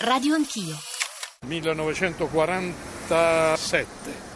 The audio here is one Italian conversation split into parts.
Radio Anch'io. 1947.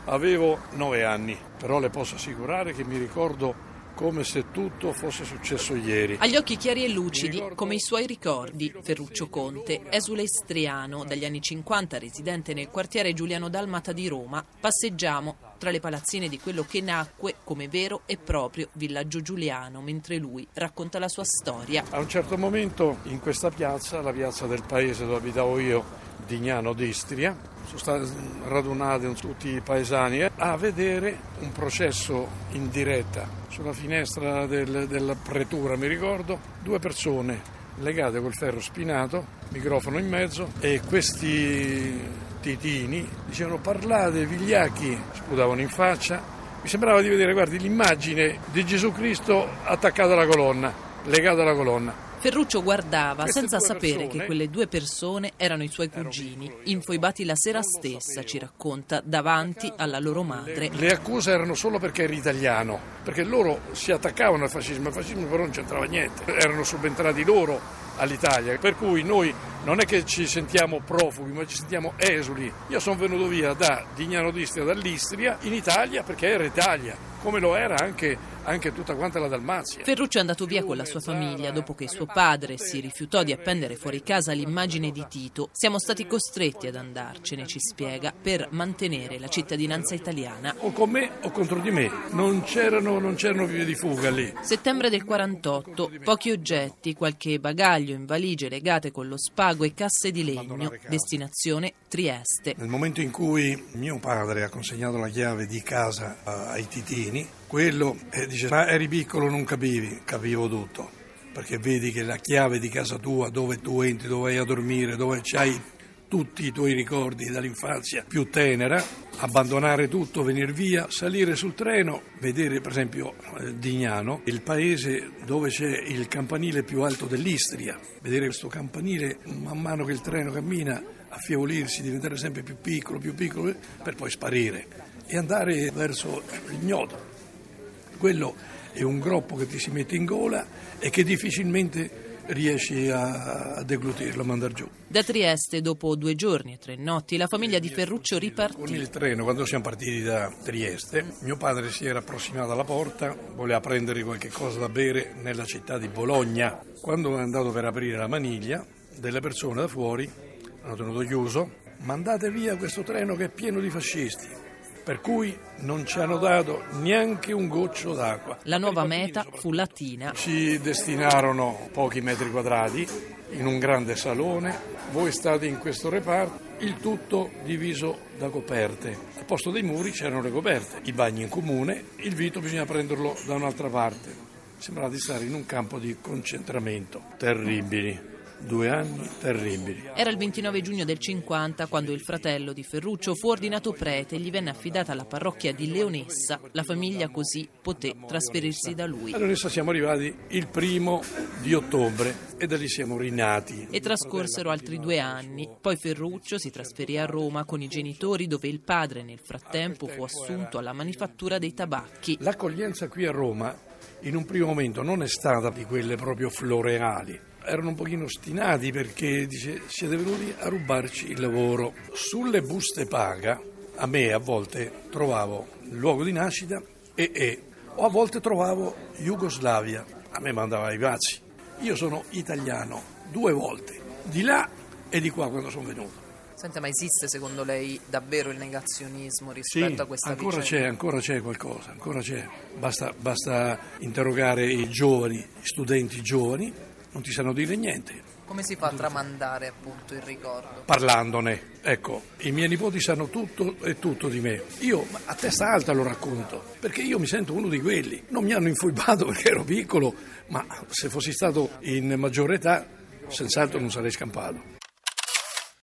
Avevo nove anni, però le posso assicurare che mi ricordo come se tutto fosse successo ieri. Ha gli occhi chiari e lucidi, come i suoi ricordi. Ferruccio Conte, esule istriano, dagli anni 50 residente nel quartiere Giuliano Dalmata di Roma. Passeggiamo tra le palazzine di quello che nacque come vero e proprio villaggio giuliano, mentre lui racconta la sua storia. A un certo momento in questa piazza, la piazza del paese dove abitavo io, Dignano d'Istria, sono stati radunati tutti i paesani eh, a vedere un processo in diretta sulla finestra del, della pretura, mi ricordo, due persone legate col ferro spinato, microfono in mezzo e questi titini dicevano parlate vigliacchi, sputavano in faccia. Mi sembrava di vedere, guardi, l'immagine di Gesù Cristo attaccato alla colonna, legato alla colonna. Ferruccio guardava senza sapere che quelle due persone erano i suoi cugini, infoibati la sera stessa, ci racconta, davanti alla loro madre. Le, le accuse erano solo perché era italiano, perché loro si attaccavano al fascismo, il fascismo però non c'entrava niente, erano subentrati loro all'Italia, per cui noi non è che ci sentiamo profughi, ma ci sentiamo esuli. Io sono venuto via da Dignano d'Istria, dall'Istria, in Italia perché era Italia, come lo era anche, anche tutta quanta la Dalmazia. Ferruccio è andato via con la sua famiglia dopo che suo padre si rifiutò di appendere fuori casa l'immagine di Tito. Siamo stati costretti ad andarcene, ci spiega, per mantenere la cittadinanza italiana. O con me o contro di me. Non c'erano, non c'erano vie di fuga lì. Settembre del 48, pochi oggetti, qualche bagaglio in valigie legate con lo spago e casse di legno, destinazione Trieste. Nel momento in cui mio padre ha consegnato la chiave di casa ai titini, quello eh, dice ma eri piccolo non capivi, capivo tutto perché vedi che la chiave di casa tua, dove tu entri, dove vai a dormire, dove c'hai tutti i tuoi ricordi dall'infanzia più tenera, abbandonare tutto, venire via, salire sul treno, vedere per esempio eh, Dignano, il paese dove c'è il campanile più alto dell'Istria, vedere questo campanile man mano che il treno cammina affievolirsi, diventare sempre più piccolo, più piccolo, per poi sparire e andare verso l'ignoto. Quello è un groppo che ti si mette in gola e che difficilmente riesci a, a deglutirlo, a mandare giù. Da Trieste, dopo due giorni e tre notti, la famiglia di Ferruccio ripartì. Con il treno, quando siamo partiti da Trieste, mio padre si era approssimato alla porta, voleva prendere qualche cosa da bere nella città di Bologna. Quando è andato per aprire la maniglia, delle persone da fuori hanno tenuto chiuso, mandate via questo treno che è pieno di fascisti per cui non ci hanno dato neanche un goccio d'acqua. La nuova meta fu Latina. Ci destinarono pochi metri quadrati in un grande salone, voi state in questo reparto, il tutto diviso da coperte. Al posto dei muri c'erano le coperte, i bagni in comune, il vito bisogna prenderlo da un'altra parte. Sembrava di stare in un campo di concentramento terribili. Due anni terribili. Era il 29 giugno del 50 quando il fratello di Ferruccio fu ordinato prete e gli venne affidata la parrocchia di Leonessa. La famiglia così poté trasferirsi da lui. A Leonessa siamo arrivati il primo di ottobre e da lì siamo rinati. E trascorsero altri due anni. Poi Ferruccio si trasferì a Roma con i genitori dove il padre nel frattempo fu assunto alla manifattura dei tabacchi. L'accoglienza qui a Roma in un primo momento non è stata di quelle proprio floreali erano un pochino ostinati perché dice siete venuti a rubarci il lavoro. Sulle buste paga a me a volte trovavo il luogo di nascita e, e o a volte trovavo Jugoslavia. A me mandava i pazzi. Io sono italiano due volte, di là e di qua quando sono venuto. Senta, ma esiste secondo lei davvero il negazionismo rispetto sì, a questa ancora vicenda? c'è, ancora c'è qualcosa, ancora c'è. Basta, basta interrogare i giovani, gli studenti giovani, non ti sanno dire niente. Come si fa a tramandare appunto il ricordo? Parlandone, ecco, i miei nipoti sanno tutto e tutto di me. Io a testa alta lo racconto, perché io mi sento uno di quelli. Non mi hanno infuibato perché ero piccolo, ma se fossi stato in maggiore età, senz'altro non sarei scampato.